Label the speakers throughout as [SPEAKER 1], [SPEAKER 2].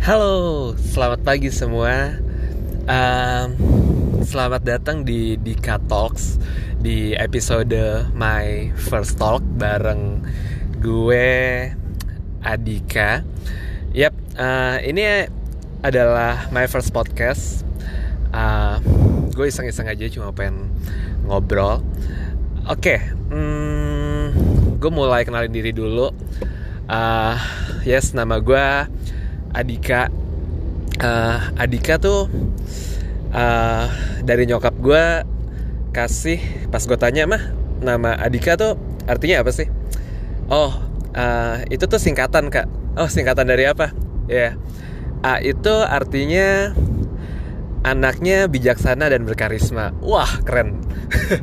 [SPEAKER 1] Halo, selamat pagi semua. Um, selamat datang di Dika Talks di episode My First Talk bareng gue Adika. Yap, uh, ini adalah my first podcast. Uh, gue iseng-iseng aja cuma pengen ngobrol. Oke, okay, hmm, gue mulai kenalin diri dulu. Uh, yes, nama gue Adika uh, Adika tuh uh, dari nyokap gue kasih pas gue tanya mah nama Adika tuh artinya apa sih? Oh uh, itu tuh singkatan kak. Oh singkatan dari apa? Ya. Yeah. A itu artinya anaknya bijaksana dan berkarisma. Wah keren.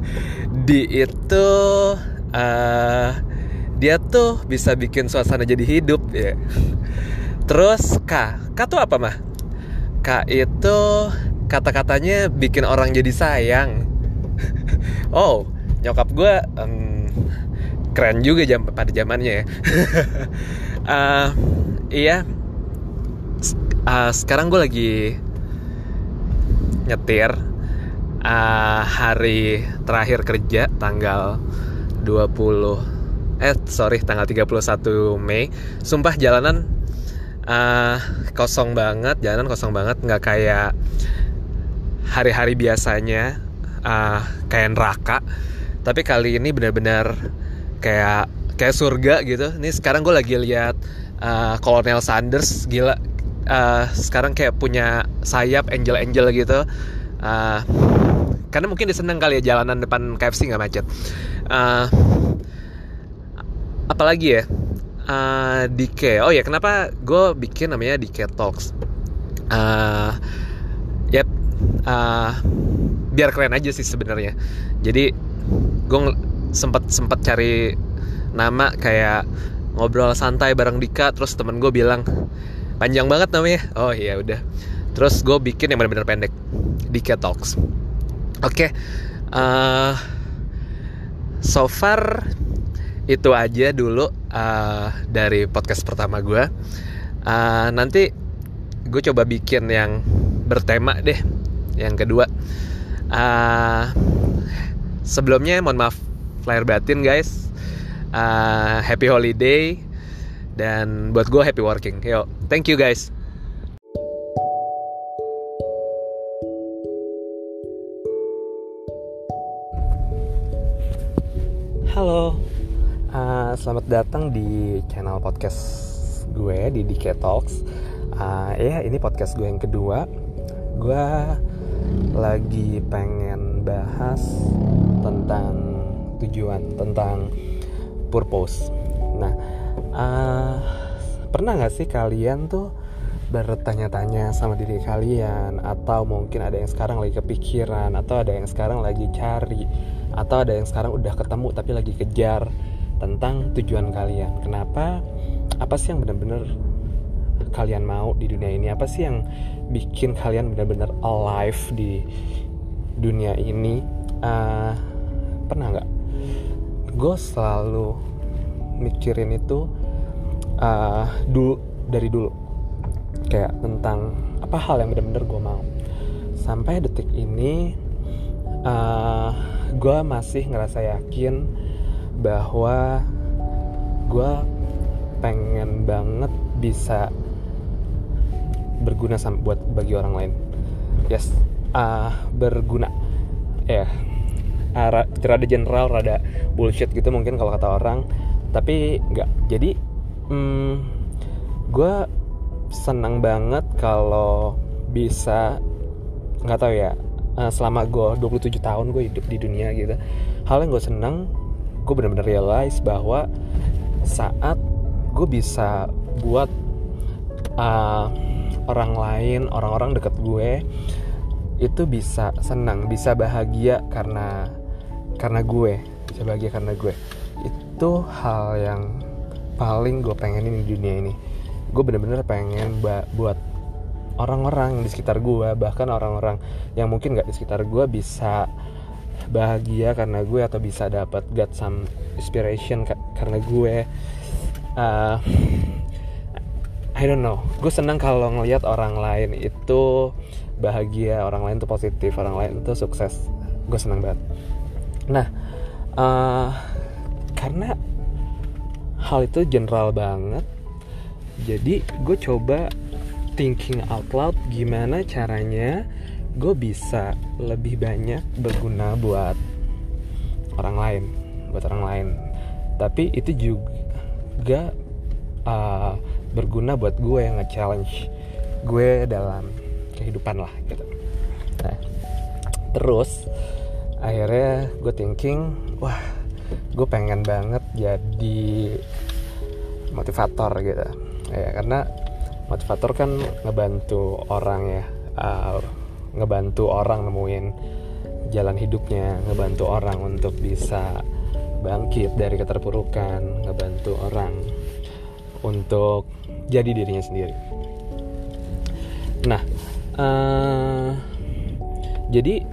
[SPEAKER 1] Di itu uh, dia tuh bisa bikin suasana jadi hidup ya. yeah. Terus K, K tuh apa mah? K itu kata-katanya bikin orang jadi sayang. oh, nyokap gue um, keren juga jam pada zamannya ya. uh, iya, uh, sekarang gue lagi nyetir uh, hari terakhir kerja tanggal 20 eh sorry tanggal 31 Mei. Sumpah jalanan uh, kosong banget jalanan kosong banget nggak kayak hari-hari biasanya uh, kayak neraka. Tapi kali ini benar-benar kayak kayak surga gitu. Ini sekarang gue lagi lihat uh, Sanders gila uh, sekarang kayak punya sayap angel-angel gitu. Uh, karena mungkin diseneng kali ya jalanan depan KFC nggak macet. Uh, apalagi ya uh, DK oh ya kenapa gue bikin namanya DK Talks? Uh, yep. Uh, biar keren aja sih sebenarnya. Jadi gue sempat sempat cari nama kayak ngobrol santai bareng Dika terus temen gue bilang panjang banget namanya. Oh iya udah. Terus gue bikin yang benar-benar pendek Dika Talks. Oke. Okay. uh, so far itu aja dulu uh, dari podcast pertama gue. Uh, nanti gue coba bikin yang bertema deh, yang kedua. Uh, sebelumnya mohon maaf lahir batin guys. Uh, happy holiday dan buat gue happy working. Yo, thank you guys. Halo, selamat datang di channel podcast gue di DK Talks. Uh, ya ini podcast gue yang kedua. Gue lagi pengen bahas tentang tujuan, tentang purpose. Nah, uh, pernah nggak sih kalian tuh bertanya-tanya sama diri kalian atau mungkin ada yang sekarang lagi kepikiran atau ada yang sekarang lagi cari atau ada yang sekarang udah ketemu tapi lagi kejar tentang tujuan kalian. Kenapa? Apa sih yang benar-benar kalian mau di dunia ini? Apa sih yang bikin kalian benar-benar alive di dunia ini? Uh, pernah nggak? Gue selalu mikirin itu uh, dulu dari dulu kayak tentang apa hal yang benar-benar gue mau. Sampai detik ini, uh, gue masih ngerasa yakin bahwa gue pengen banget bisa berguna sama buat bagi orang lain yes uh, berguna ya yeah. uh, rada general rada bullshit gitu mungkin kalau kata orang tapi nggak jadi hmm, gue senang banget kalau bisa nggak tahu ya uh, selama gue 27 tahun gue hidup di dunia gitu hal yang gue senang gue bener-bener realize bahwa saat gue bisa buat uh, orang lain orang-orang deket gue itu bisa senang bisa bahagia karena karena gue bisa bahagia karena gue. Itu hal yang paling gue pengenin di dunia ini. Gue bener-bener pengen buat orang-orang di sekitar gue bahkan orang-orang yang mungkin gak di sekitar gue bisa bahagia karena gue atau bisa dapat get some inspiration karena gue uh, I don't know. Gue senang kalau ngelihat orang lain itu bahagia orang lain tuh positif orang lain tuh sukses. Gue senang banget. Nah uh, karena hal itu general banget jadi gue coba thinking out loud gimana caranya gue bisa lebih banyak berguna buat orang lain buat orang lain. Tapi itu juga uh, berguna buat gue yang nge-challenge gue dalam kehidupan lah gitu. Nah terus akhirnya gue thinking wah gue pengen banget jadi motivator gitu. Ya karena motivator kan ngebantu orang ya uh, ngebantu orang nemuin jalan hidupnya ngebantu orang untuk bisa bangkit dari keterpurukan ngebantu orang untuk jadi dirinya sendiri. Nah uh, jadi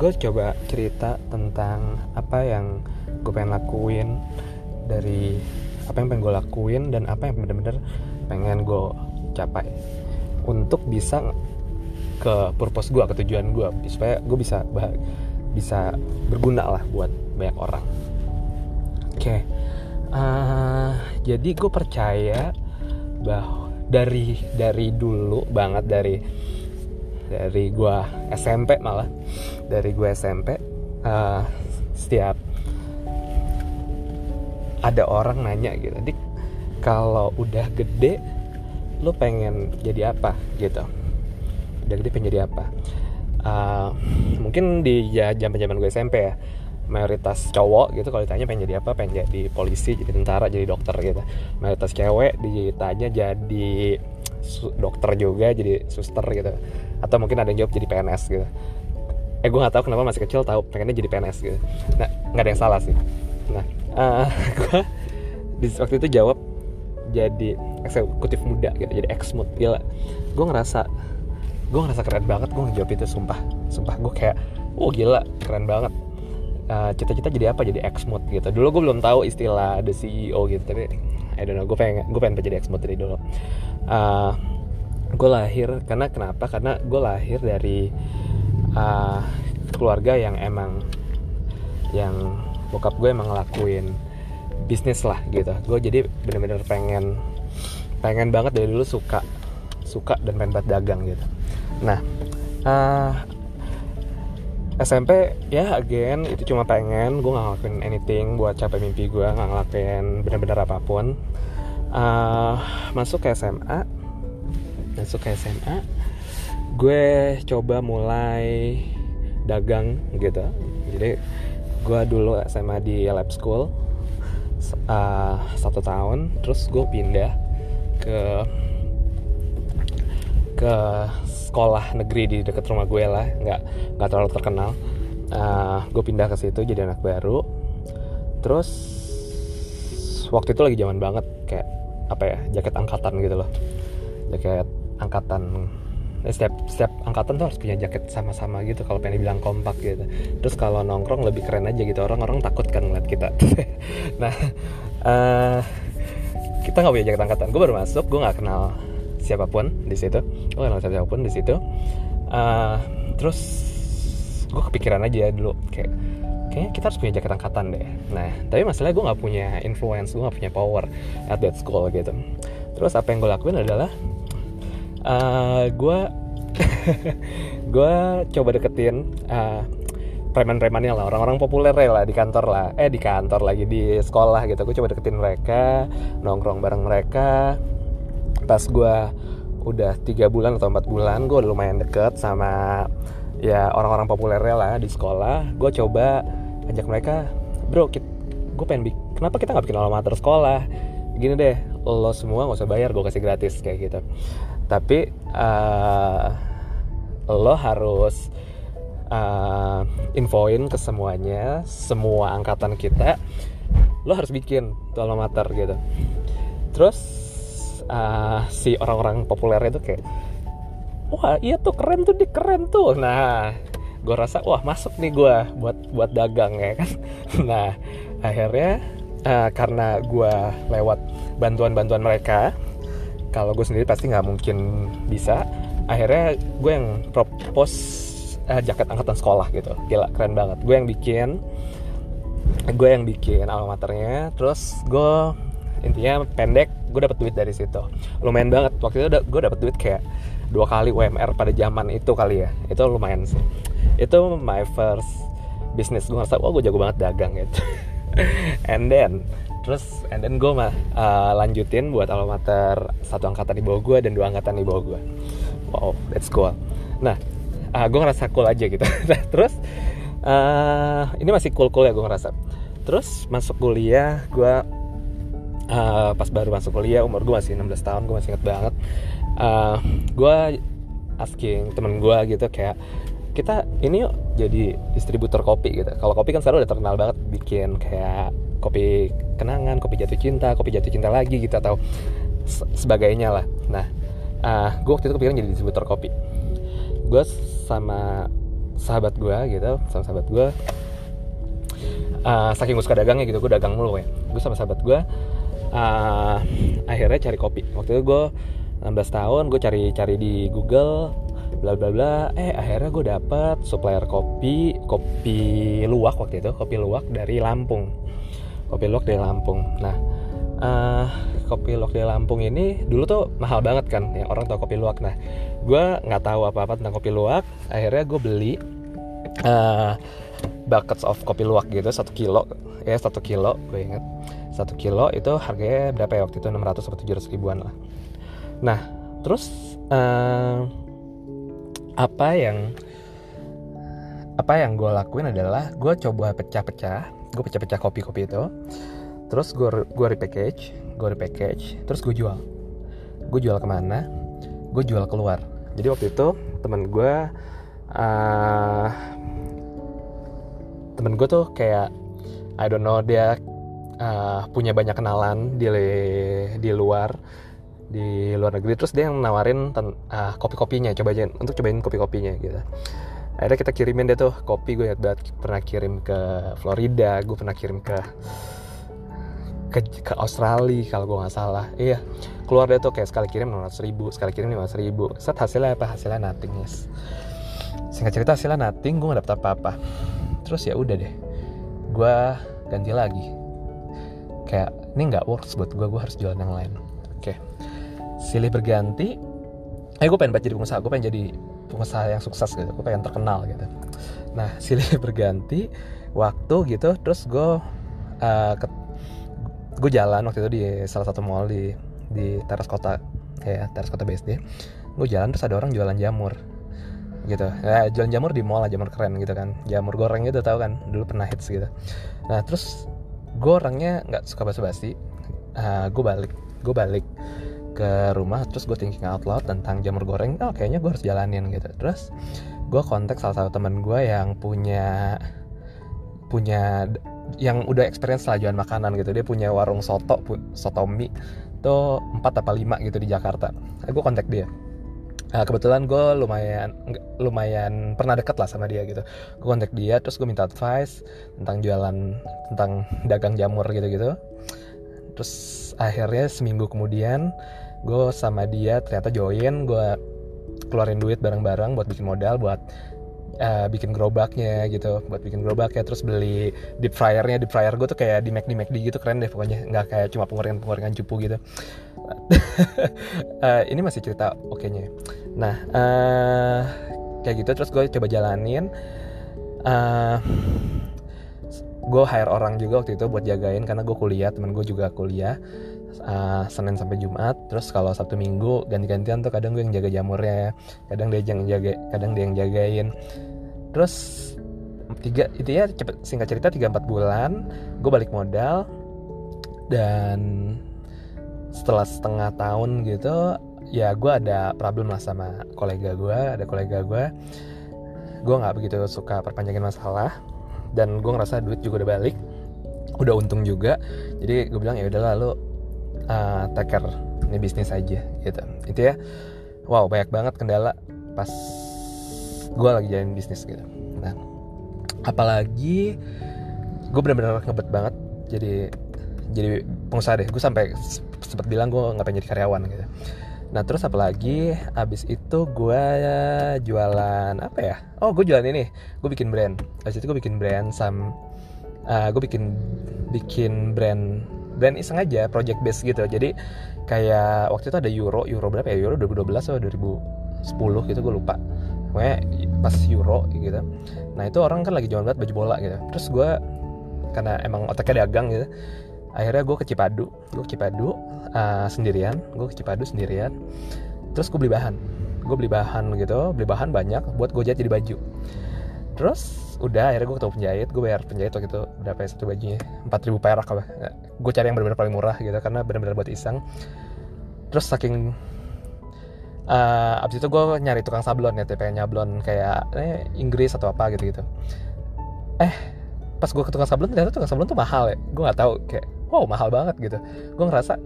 [SPEAKER 1] gue coba cerita tentang apa yang gue pengen lakuin dari apa yang pengen gue lakuin dan apa yang bener-bener pengen gue capai untuk bisa ke purpose gue, ke tujuan gue supaya gue bisa bisa berguna lah buat banyak orang. Oke, okay. uh, jadi gue percaya bahwa dari dari dulu banget dari dari gue SMP malah dari gue SMP uh, setiap ada orang nanya gitu, dik kalau udah gede lo pengen jadi apa gitu udah gede pengen jadi apa? Uh, mungkin di ya zaman zaman gue SMP ya mayoritas cowok gitu kalau ditanya pengen jadi apa? Pengen jadi polisi jadi tentara jadi dokter gitu. Mayoritas cewek ditanya jadi dokter juga jadi suster gitu. Atau mungkin ada yang jawab jadi PNS gitu. Eh gue nggak tahu kenapa masih kecil tahu pengennya jadi PNS gitu. Nah nggak ada yang salah sih. Nah uh, gue di waktu itu jawab jadi eksekutif muda gitu jadi eksmut gila. Gue ngerasa gue ngerasa keren banget gue ngejawab itu sumpah. Sumpah gue kayak oh gila keren banget. Uh, cita-cita jadi apa? Jadi eksmut gitu. Dulu gue belum tahu istilah the CEO gitu tapi I don't know gue pengen gue pengen jadi eksmut dari dulu. Uh, gue lahir karena kenapa? Karena gue lahir dari uh, keluarga yang emang yang bokap gue emang ngelakuin bisnis lah gitu. Gue jadi bener-bener pengen pengen banget dari dulu suka suka dan pengen buat dagang gitu nah uh, eh, SMP ya again itu cuma pengen gue nggak ngelakuin anything buat capai mimpi gue nggak ngelakuin bener-bener apa pun. Uh, masuk ke SMA masuk ke SMA gue coba mulai dagang gitu. Jadi gue dulu SMA di lab school uh, satu tahun terus gue pindah ke ke sekolah negeri di dekat rumah gue lah nggak nggak terlalu terkenal. Uh, gue pindah ke situ jadi anak baru. Terus waktu itu lagi zaman banget kayak apa ya jaket angkatan gitu loh. Jaket angkatan Eh, setiap setiap angkatan tuh harus punya jaket sama-sama gitu kalau pengen dibilang kompak gitu. Terus kalau nongkrong lebih keren aja gitu orang-orang takut kan ngeliat kita. Nah uh, kita nggak punya jaket angkatan. Gue baru masuk gue nggak kenal siapa pun di situ. Gue kenal siapa pun di situ. Uh, terus gue kepikiran aja dulu kayak kayaknya kita harus punya jaket angkatan deh. Nah tapi masalahnya gue nggak punya influence gue nggak punya power at that school gitu. Terus apa yang gue lakuin adalah uh, gue gue coba deketin uh, preman-premannya lah orang-orang populer lah di kantor lah. Eh di kantor lagi di sekolah gitu. Gue coba deketin mereka nongkrong bareng mereka pas gue udah tiga bulan atau empat bulan gue lumayan deket sama ya orang-orang populer lah di sekolah. Gue coba ajak mereka bro gue pengen bikin kenapa kita nggak bikin alma sekolah? Gini deh lo semua nggak usah bayar gue kasih gratis kayak gitu. Tapi uh, lo harus uh, infoin ke semuanya semua angkatan kita lo harus bikin tuh gitu. Terus uh, si orang-orang populer itu kayak wah iya tuh keren tuh di keren tuh. Nah gue rasa wah masuk nih gue buat buat dagang ya kan. Nah akhirnya uh, karena gue lewat bantuan-bantuan mereka kalau gue sendiri pasti nggak mungkin bisa. Akhirnya gue yang propose uh, jaket angkatan sekolah gitu. Gila keren banget. Gue yang bikin gue yang bikin alma maternya terus gue intinya pendek gue dapet duit dari situ. Lumayan banget. Waktu itu gue dapet duit kayak dua kali UMR pada zaman itu kali ya. Itu lumayan sih. Itu my first business. Gue ngerasa oh gue jago banget dagang gitu. And then terus and then gue mah uh, lanjutin buat alma mater satu angkatan di bawah gue dan dua angkatan di bawah gue wow that's cool. Nah uh, gue ngerasa cool aja gitu. Nah, terus uh, ini masih cool cool ya gue ngerasa. Terus masuk kuliah gue uh, pas baru masuk kuliah umur gue masih 16 tahun gue masih inget banget. Uh, gue asking temen gue gitu kayak kita ini yuk jadi distributor kopi gitu. Kalau kopi kan sekarang udah terkenal banget bikin kayak kopi kenangan kopi jatuh cinta kopi jatuh cinta lagi gitu atau sebagainya lah. Nah uh, gue waktu itu kepikiran jadi distributor kopi. Gue sama sahabat gue gitu sama sahabat gue uh, saking gue suka dagangnya gitu gue dagang mulu ya gue sama sahabat gue uh, akhirnya cari kopi. Waktu itu gue 16 tahun gue cari cari di Google bla bla bla. Eh akhirnya gue dapet supplier kopi kopi luwak waktu itu kopi luwak dari Lampung. Kopi luwak dari Lampung. Nah uh, kopi luwak dari Lampung ini dulu tuh mahal banget kan yang orang tau kopi luwak. Nah gue nggak tahu apa apa tentang kopi luwak. Akhirnya gue beli uh, buckets of kopi luwak gitu satu kilo ya satu kilo gue inget satu kilo itu harganya berapa ya? Waktu itu 600 atau 700 ribuan lah. Nah terus uh, apa yang apa yang gue lakuin adalah gue coba pecah-pecah gue pecah-pecah kopi-kopi itu. Terus gue gue repackage gue repackage terus gue jual. Gue jual ke mana? Gue jual keluar. Jadi waktu itu temen gue uh, temen gue tuh kayak I don't know dia uh, punya banyak kenalan di di luar di luar negeri. Terus dia yang nawarin uh, kopi-kopinya. Coba aja untuk cobain kopi-kopinya gitu. Akhirnya kita kirimin dia tuh kopi gue ingat banget. Pernah kirim ke Florida gue pernah kirim ke ke, ke Australia kalau gue nggak salah. Iya keluar dia tuh kayak sekali kirim 600 ribu sekali kirim 500 ribu. Set hasilnya apa? Hasilnya nothing yes. Singkat cerita hasilnya nothing gue gak dapet apa-apa. Terus ya udah deh gue ganti lagi kayak ini nggak works buat gue gue harus jualan yang lain. Oke. Okay. silih berganti eh gue pengen jadi pengusaha gue pengen jadi pengusaha yang sukses gitu gue pengen terkenal gitu. Nah silih berganti waktu gitu terus gue uh, gue jalan waktu itu di salah satu mall di di teras kota ya teras kota BSD gue jalan terus ada orang jualan jamur gitu. Ya jualan jamur di mall lah jamur keren gitu kan. Jamur goreng itu tau kan? Dulu pernah hits gitu. Nah terus gue orangnya nggak suka basa-basi. Uh, gue balik gue balik ke rumah terus gue thinking out loud tentang jamur goreng. Oh kayaknya gue harus jalanin gitu. Terus gue kontak salah satu teman gue yang punya punya yang udah experience jualan makanan gitu. Dia punya warung soto soto mie. Tuh empat apa lima gitu di Jakarta. Gue kontak dia Nah, kebetulan gue lumayan lumayan pernah deket lah sama dia gitu. Gue kontak dia, terus gue minta advice tentang jualan tentang dagang jamur gitu-gitu. Terus akhirnya seminggu kemudian gue sama dia ternyata join, gue keluarin duit bareng-bareng buat bikin modal buat uh, bikin gerobaknya gitu buat bikin gerobaknya terus beli deep fryernya deep fryer gue tuh kayak di McD McD gitu keren deh pokoknya nggak kayak cuma pengorengan pengorengan cupu gitu uh, ini masih cerita oke nya nah uh, kayak gitu terus gue coba jalanin. Uh, gue hire orang juga waktu itu buat jagain karena gue kuliah temen gue juga kuliah uh, Senin sampai Jumat. Terus kalau Sabtu Minggu ganti-gantian tuh kadang gue yang jaga jamurnya kadang dia yang jaga kadang dia yang jagain. Terus tiga itu ya cepet singkat cerita tiga empat bulan gue balik modal. Dan setelah setengah tahun gitu ya gue ada problem lah sama kolega gue ada kolega gue gue nggak begitu suka perpanjangin masalah dan gue ngerasa duit juga udah balik udah untung juga. Jadi gue bilang ya udahlah lo uh, take care ini bisnis aja gitu. Itu ya wow banyak banget kendala pas gue lagi jalan bisnis gitu. Nah apalagi gue benar-benar ngebet banget jadi jadi pengusaha deh. Gue sampai sempat bilang gue nggak pengen jadi karyawan gitu. Nah terus apalagi abis itu gue jualan apa ya? Oh gue jualan ini. Gue bikin brand. Abis itu gue bikin brand sam uh, gue bikin bikin brand brand iseng aja project base gitu. Jadi kayak waktu itu ada euro. Euro berapa ya? Euro 2012 atau 2010 gitu gue lupa. Pokoknya pas euro gitu. Nah itu orang kan lagi jualan banget baju bola gitu. Terus gue karena emang otaknya dagang gitu akhirnya gue ke Cipadu gue ke Cipadu uh, sendirian gue ke Cipadu sendirian. Terus gue beli bahan gue beli bahan gitu beli bahan banyak buat gue jahit jadi baju. Terus udah akhirnya gue ketemu penjahit gue bayar penjahit waktu itu berapa ya satu bajunya empat ribu perak apa. Gue cari yang benar-benar paling murah gitu karena benar-benar buat iseng. Terus saking uh, abis itu gue nyari tukang sablon ya pengen nyablon kayak eh, Inggris atau apa gitu gitu eh pas gue ke tukang sablon ternyata tukang sablon tuh mahal ya. Gue nggak tahu kayak wow mahal banget gitu. Gue ngerasa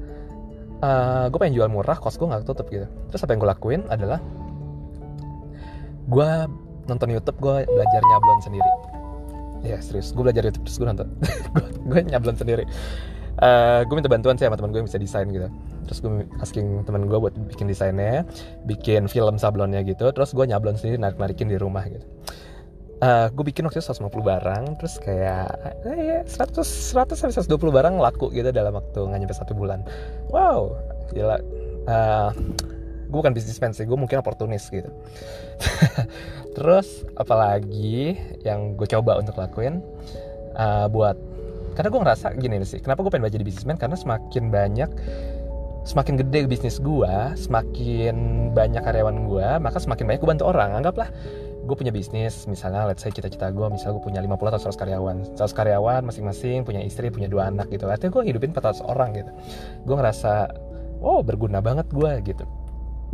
[SPEAKER 1] uh, eh, gue pengen jual murah kos gue nggak tutup gitu. Terus apa yang gue lakuin adalah gue nonton YouTube gue belajar nyablon sendiri. Ya serius gue belajar YouTube terus gue nonton. Gue nyablon sendiri. Uh, gue minta bantuan sih sama teman gue yang bisa desain gitu. Terus gue asking teman gue buat bikin desainnya bikin film sablonnya gitu. Terus gue nyablon sendiri narik narikin di rumah gitu uh, gue bikin waktu itu 150 barang terus kayak eh, 100 100 sampai 120 barang laku gitu dalam waktu nggak nyampe satu bulan. Wow gila. Uh, gue bukan bisnismen sih gue mungkin oportunis gitu. Terus apalagi yang gue coba untuk lakuin uh, buat karena gue ngerasa gini sih kenapa gue pengen jadi bisnismen karena semakin banyak semakin gede bisnis gue semakin banyak karyawan gue maka semakin banyak gue bantu orang. Anggaplah gue punya bisnis misalnya let's say cita-cita gue misalnya gue punya 50 atau 100 karyawan. 100 karyawan masing-masing punya istri punya dua anak gitu. Artinya gue hidupin 400 orang gitu. Gue ngerasa oh berguna banget gue gitu.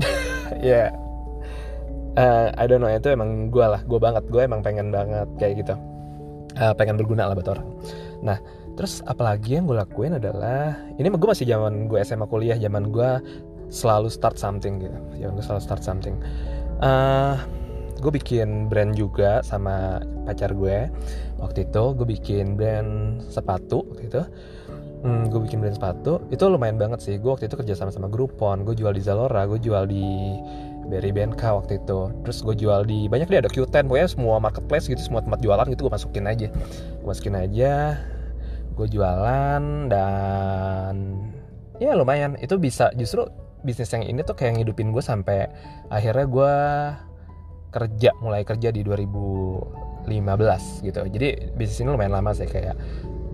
[SPEAKER 1] Ya. Yeah. uh, I don't know itu emang gue lah. Gue banget gue emang pengen banget kayak gitu. Uh, pengen berguna lah buat orang. Nah terus apalagi yang gue lakuin adalah ini gue masih zaman gue SMA kuliah zaman gue selalu start something gitu. Zaman gue selalu start something. Uh, gue bikin brand juga sama pacar gue waktu itu. Gue bikin brand sepatu waktu itu. Hmm, gue bikin brand sepatu. Itu lumayan banget sih. Gue waktu itu kerja sama sama Groupon. Gue jual di Zalora gue jual di Berry BNK waktu itu. Terus gue jual di banyak deh ada Q10 pokoknya semua marketplace gitu semua tempat jualan gitu gue masukin aja. Gue masukin aja gue jualan dan ya lumayan. Itu bisa justru bisnis yang ini tuh kayak ngidupin gue sampai akhirnya gue kerja mulai kerja di 2015 gitu. Jadi bisnis ini lumayan lama sih kayak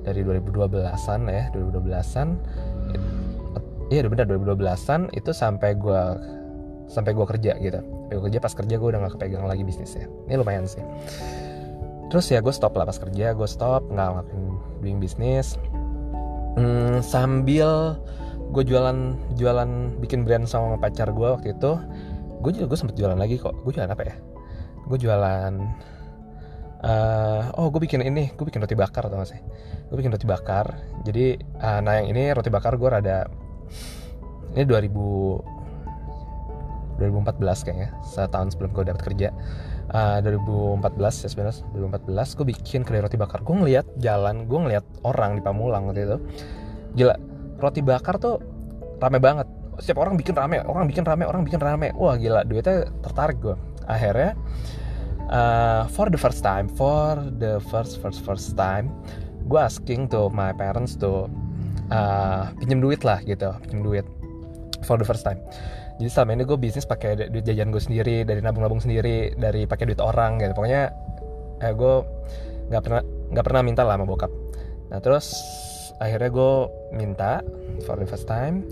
[SPEAKER 1] dari 2012an ya 2012an iya benar 2012an itu sampai gue sampai gue kerja gitu. Gue kerja pas kerja gue udah gak kepegang lagi bisnisnya. Ini lumayan sih. Terus ya gue stop lah pas kerja gue stop nggak ngelakuin doing bisnis hmm, sambil gue jualan jualan bikin brand sama pacar gue waktu itu gue juga gue sempet jualan lagi kok. Gue jualan apa ya gue jualan uh, oh gue bikin ini gue bikin roti bakar atau gak sih? Gue bikin roti bakar. Jadi uh, nah yang ini roti bakar gue rada ini 2000 2014 kayaknya setahun sebelum gue dapet kerja. Uh, 2014 ya sebenarnya 2014 gue bikin kedai roti bakar. Gue ngeliat jalan gue ngeliat orang di Pamulang waktu itu. Gila roti bakar tuh rame banget. Setiap orang bikin rame orang bikin rame orang bikin rame. Wah gila duitnya tertarik gue akhirnya uh, for the first time for the first first first time gue asking to my parents to uh, pinjem duit lah gitu pinjem duit for the first time. Jadi selama ini gue bisnis pakai duit jajan gue sendiri dari nabung-nabung sendiri dari pakai duit orang gitu. Pokoknya eh, gue nggak pernah nggak pernah minta lah sama bokap. Nah terus akhirnya gue minta for the first time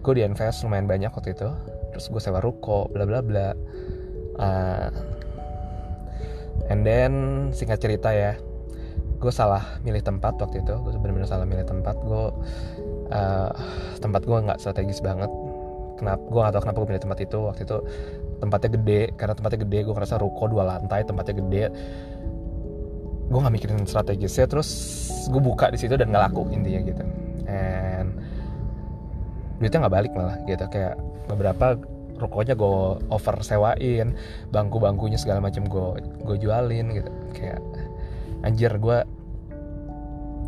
[SPEAKER 1] gue di invest lumayan banyak waktu itu. Terus gue sewa ruko bla bla bla uh, and then singkat cerita ya. Gue salah milih tempat waktu itu. Gue benar-benar salah milih tempat. Gue uh, tempat gue nggak strategis banget. Kenapa gue gak tau kenapa gue pilih tempat itu. Waktu itu tempatnya gede. Karena tempatnya gede gue ngerasa ruko dua lantai tempatnya gede. Gue nggak mikirin strategisnya. Terus gue buka di situ dan nggak laku intinya gitu. And duitnya nggak balik malah gitu. Kayak beberapa rokoknya gue over sewain bangku bangkunya segala macam gue gue jualin gitu. Kayak anjir gue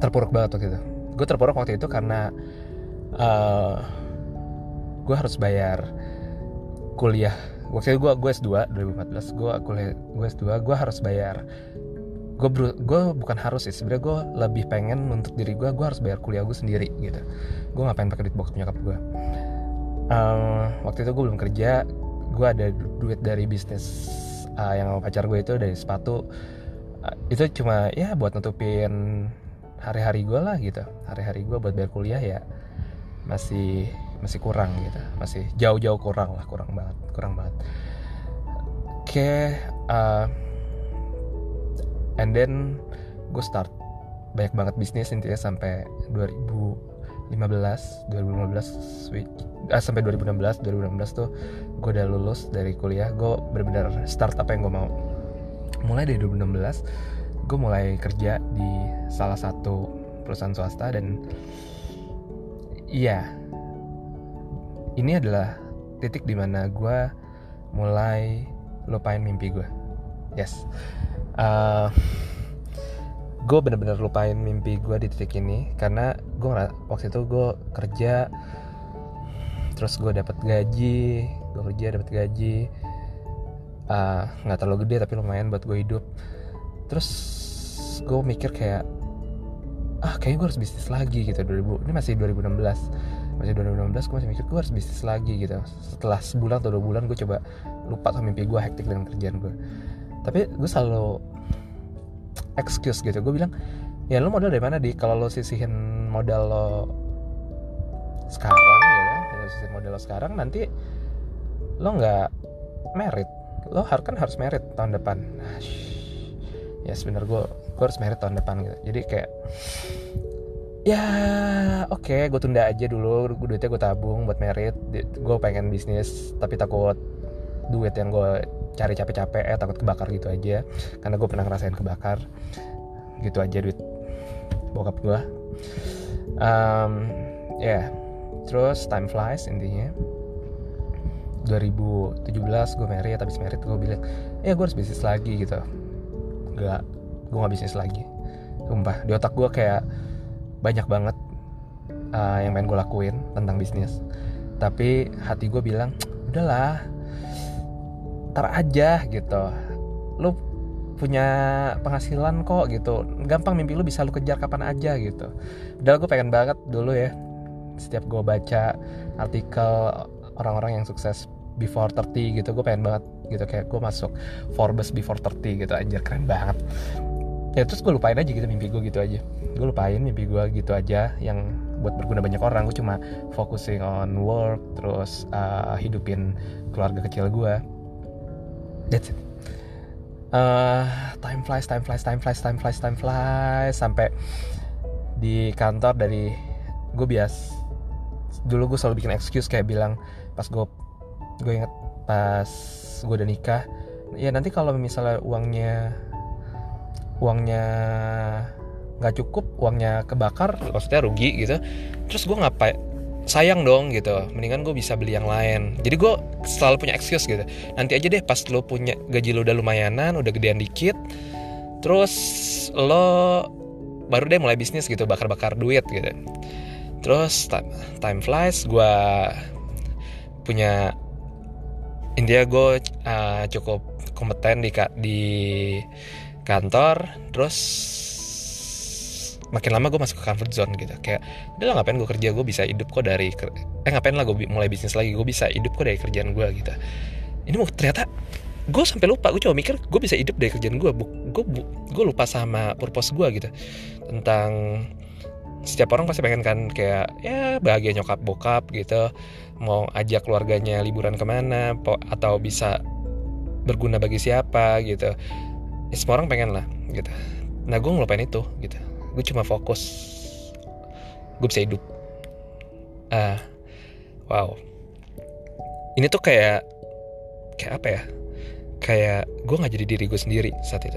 [SPEAKER 1] terpuruk banget waktu itu. Gue terpuruk waktu itu karena uh, gue harus bayar kuliah. Waktu itu gue gue S2 2014 gue kuliah gue S2 gue harus bayar. Gue gue bukan harus sih sebenarnya gue lebih pengen untuk diri gue gue harus bayar kuliah gue sendiri gitu. Gue ngapain pakai duit bokap nyokap gue um, waktu itu gue belum kerja gue ada duit dari bisnis uh, yang pacar gue itu dari sepatu. Uh, itu cuma ya buat nutupin hari-hari gue lah gitu. Hari-hari gue buat bayar kuliah ya masih masih kurang gitu. Masih jauh-jauh kurang lah kurang banget kurang banget. Oke okay, uh, and then gue start banyak banget bisnis intinya sampai 2015 2015 switch ah, sampai 2016 2016 tuh gue udah lulus dari kuliah. Gue benar-benar start apa yang gue mau. Mulai dari 2016 gue mulai kerja di salah satu perusahaan swasta dan iya ini adalah titik di mana gue mulai lupain mimpi gue yes. Uh, gue bener-bener lupain mimpi gue di titik ini karena gue waktu itu gue kerja terus gue dapat gaji gue kerja dapat gaji eh, nggak uh, terlalu gede tapi lumayan buat gue hidup. Terus gue mikir kayak ah kayaknya gue harus bisnis lagi gitu 2000 ini masih 2016 masih 2016 gue masih mikir gue harus bisnis lagi gitu. Setelah sebulan atau dua bulan gue coba lupa sama mimpi gue hektik dengan kerjaan gue tapi gue selalu excuse gitu. Gue bilang ya lo modal dari mana di? Kalau lo sisihin modal lo sekarang ya lo sisihin modal lo sekarang nanti lo nggak merit. Lo harus kan harus merit tahun depan. Nah, ya sebenernya gue gue harus merit tahun depan gitu. Jadi kayak ya oke okay, gue tunda aja dulu duitnya gue tabung buat merit. Gue pengen bisnis tapi takut duit yang gue cari capek-capek eh takut kebakar gitu aja. Karena gue pernah ngerasain kebakar. Gitu aja duit bokap gue um, ya. Yeah. terus time flies intinya. 2017 gue married habis married gue bilang ya gue harus bisnis lagi gitu. Nggak gue nggak bisnis lagi. Sumpah di otak gue kayak banyak banget uh, yang main gue lakuin tentang bisnis. Tapi hati gue bilang udahlah ntar aja gitu. Lu punya penghasilan kok gitu. Gampang mimpi lu bisa lu kejar kapan aja gitu. Udah gue pengen banget dulu ya setiap gue baca artikel orang-orang yang sukses before 30 gitu gue pengen banget gitu. Kayak gue masuk Forbes before 30 gitu anjir keren banget. Ya terus gue lupain aja gitu mimpi gue gitu aja. Gue lupain mimpi gue gitu aja yang buat berguna banyak orang. Gue cuma focusing on work terus uh, hidupin keluarga kecil gue that's it. Uh, time flies time flies time flies time flies time flies. Sampai di kantor dari gue bias dulu gue selalu bikin excuse kayak bilang pas gue gue inget pas gue udah nikah ya nanti kalau misalnya uangnya uangnya nggak cukup uangnya kebakar maksudnya rugi gitu. Terus gue ngapain sayang dong gitu mendingan gue bisa beli yang lain. Jadi gue selalu punya excuse gitu. Nanti aja deh pas lo punya gaji lo udah lumayanan udah gedean dikit terus lo baru deh mulai bisnis gitu bakar-bakar duit gitu. Terus time flies gue punya intinya gue uh, cukup kompeten di di kantor. Terus makin lama gue masuk ke comfort zone gitu. Kayak udah lah ngapain gue kerja? Gue bisa hidup kok dari eh ngapain lah gue mulai bisnis lagi? Gue bisa hidup kok dari kerjaan gue gitu. Ini mau ternyata gue sampai lupa. Gue coba mikir gue bisa hidup dari kerjaan gue gue gue lupa sama purpose gue gitu. Tentang setiap orang pasti pengen kan kayak ya bahagia nyokap bokap gitu. Mau ajak keluarganya liburan ke mana atau bisa berguna bagi siapa gitu. Ya, semua orang pengen lah gitu. Nah gue ngelupain itu gitu gue cuma fokus. Gue bisa hidup. Ah wow. Ini tuh kayak kayak apa ya? Kayak gue nggak jadi diri gue sendiri saat itu.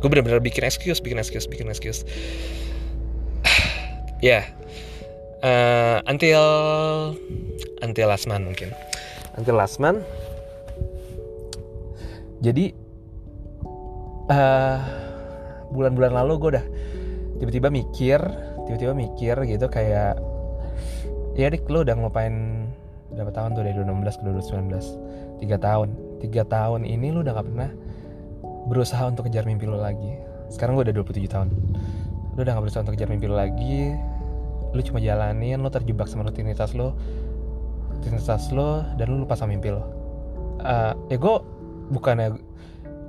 [SPEAKER 1] Gue benar-benar bikin excuse bikin excuse bikin excuse. Ya. Yeah. uh, until until last month mungkin. Until last month. Jadi uh, bulan-bulan lalu gue udah tiba-tiba mikir tiba-tiba mikir gitu kayak ya dik lu udah ngelupain berapa tahun tuh dari 2016 ke 2019 tiga tahun. Tiga tahun ini lu udah gak pernah berusaha untuk kejar mimpi lu lagi. Sekarang gue udah 27 tahun. Lu udah gak berusaha untuk kejar mimpi lu lagi. Lu cuma jalanin lu terjebak sama rutinitas lu rutinitas lu dan lu lupa sama mimpi lu. Uh, ya gue bukannya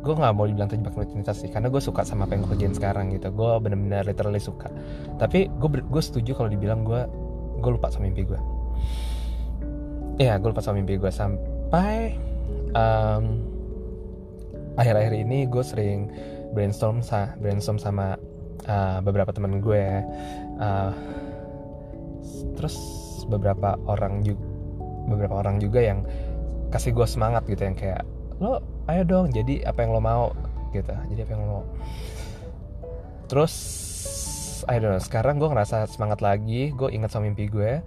[SPEAKER 1] gue nggak mau dibilang terjebak rutinitas sih karena gue suka sama apa yang gue sekarang gitu. Gue bener-bener literally suka. Tapi gue setuju kalau dibilang gue gue lupa sama mimpi gue ya gue lupa sama mimpi gue sampai um, akhir-akhir ini gue sering brainstorm sa brainstorm sama uh, beberapa teman gue uh, terus beberapa orang juga beberapa orang juga yang kasih gue semangat gitu yang kayak lo ayo dong jadi apa yang lo mau gitu. Jadi apa yang lo mau. Terus I don't know sekarang gue ngerasa semangat lagi gue ingat sama mimpi gue.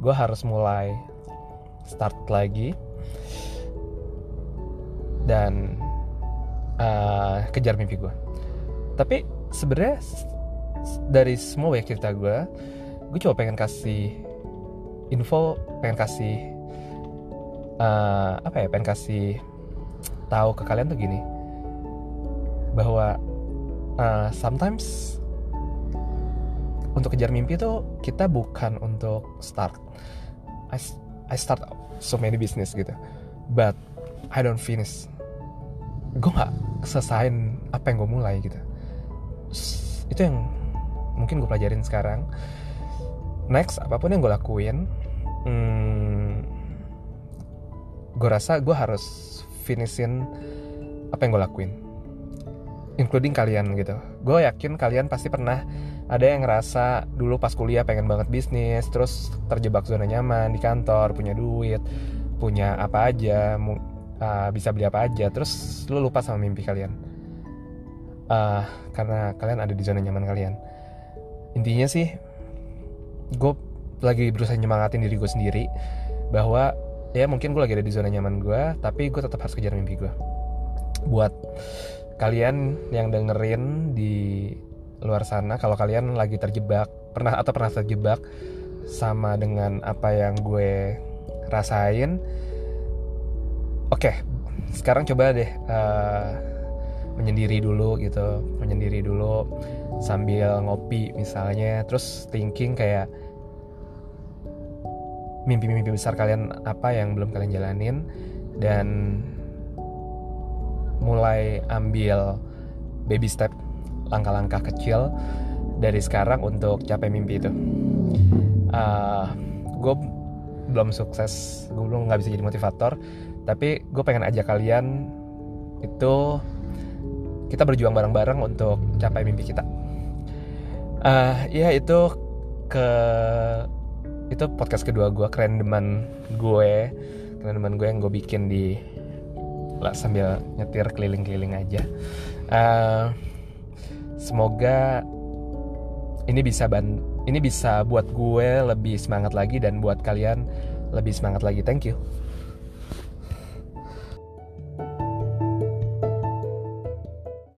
[SPEAKER 1] Gue harus mulai start lagi. Dan uh, kejar mimpi gue tapi sebenarnya dari semua banyak cerita gue gue coba pengen kasih info pengen kasih uh, apa ya pengen kasih tahu ke kalian tuh gini bahwa uh, sometimes untuk kejar mimpi tuh kita bukan untuk start. I, I start so many business gitu but I don't finish. Gue nggak selesaiin apa yang gue mulai gitu. Itu yang mungkin gue pelajarin sekarang. Next apa pun yang gue lakuin hmm, gue rasa gue harus finishin apa yang gue lakuin. Including kalian gitu. Gue yakin kalian pasti pernah ada yang ngerasa dulu pas kuliah pengen banget bisnis terus terjebak zona nyaman di kantor punya duit punya apa aja uh, bisa beli apa aja terus lu lupa sama mimpi kalian. Uh, karena kalian ada di zona nyaman kalian. Intinya sih gue lagi berusaha nyemangatin diri gue sendiri bahwa ya mungkin gue lagi ada di zona nyaman gue tapi gue tetap harus kejar mimpi gue buat kalian yang dengerin di luar sana kalau kalian lagi terjebak pernah atau pernah terjebak sama dengan apa yang gue rasain oke okay, sekarang coba deh uh, menyendiri dulu gitu menyendiri dulu sambil ngopi misalnya terus thinking kayak mimpi-mimpi besar kalian apa yang belum kalian jalanin dan mulai ambil baby step langkah-langkah kecil dari sekarang untuk capai mimpi itu. Uh, ah, gue belum sukses gue belum nggak bisa jadi motivator tapi gue pengen ajak kalian itu kita berjuang bareng-bareng untuk capai mimpi kita. Uh, ya itu ke itu podcast kedua gue keren deman gue. Keren deman gue yang gue bikin di lah sambil nyetir keliling-keliling aja. Uh, semoga ini bisa ban ini bisa buat gue lebih semangat lagi dan buat kalian lebih semangat lagi. Thank you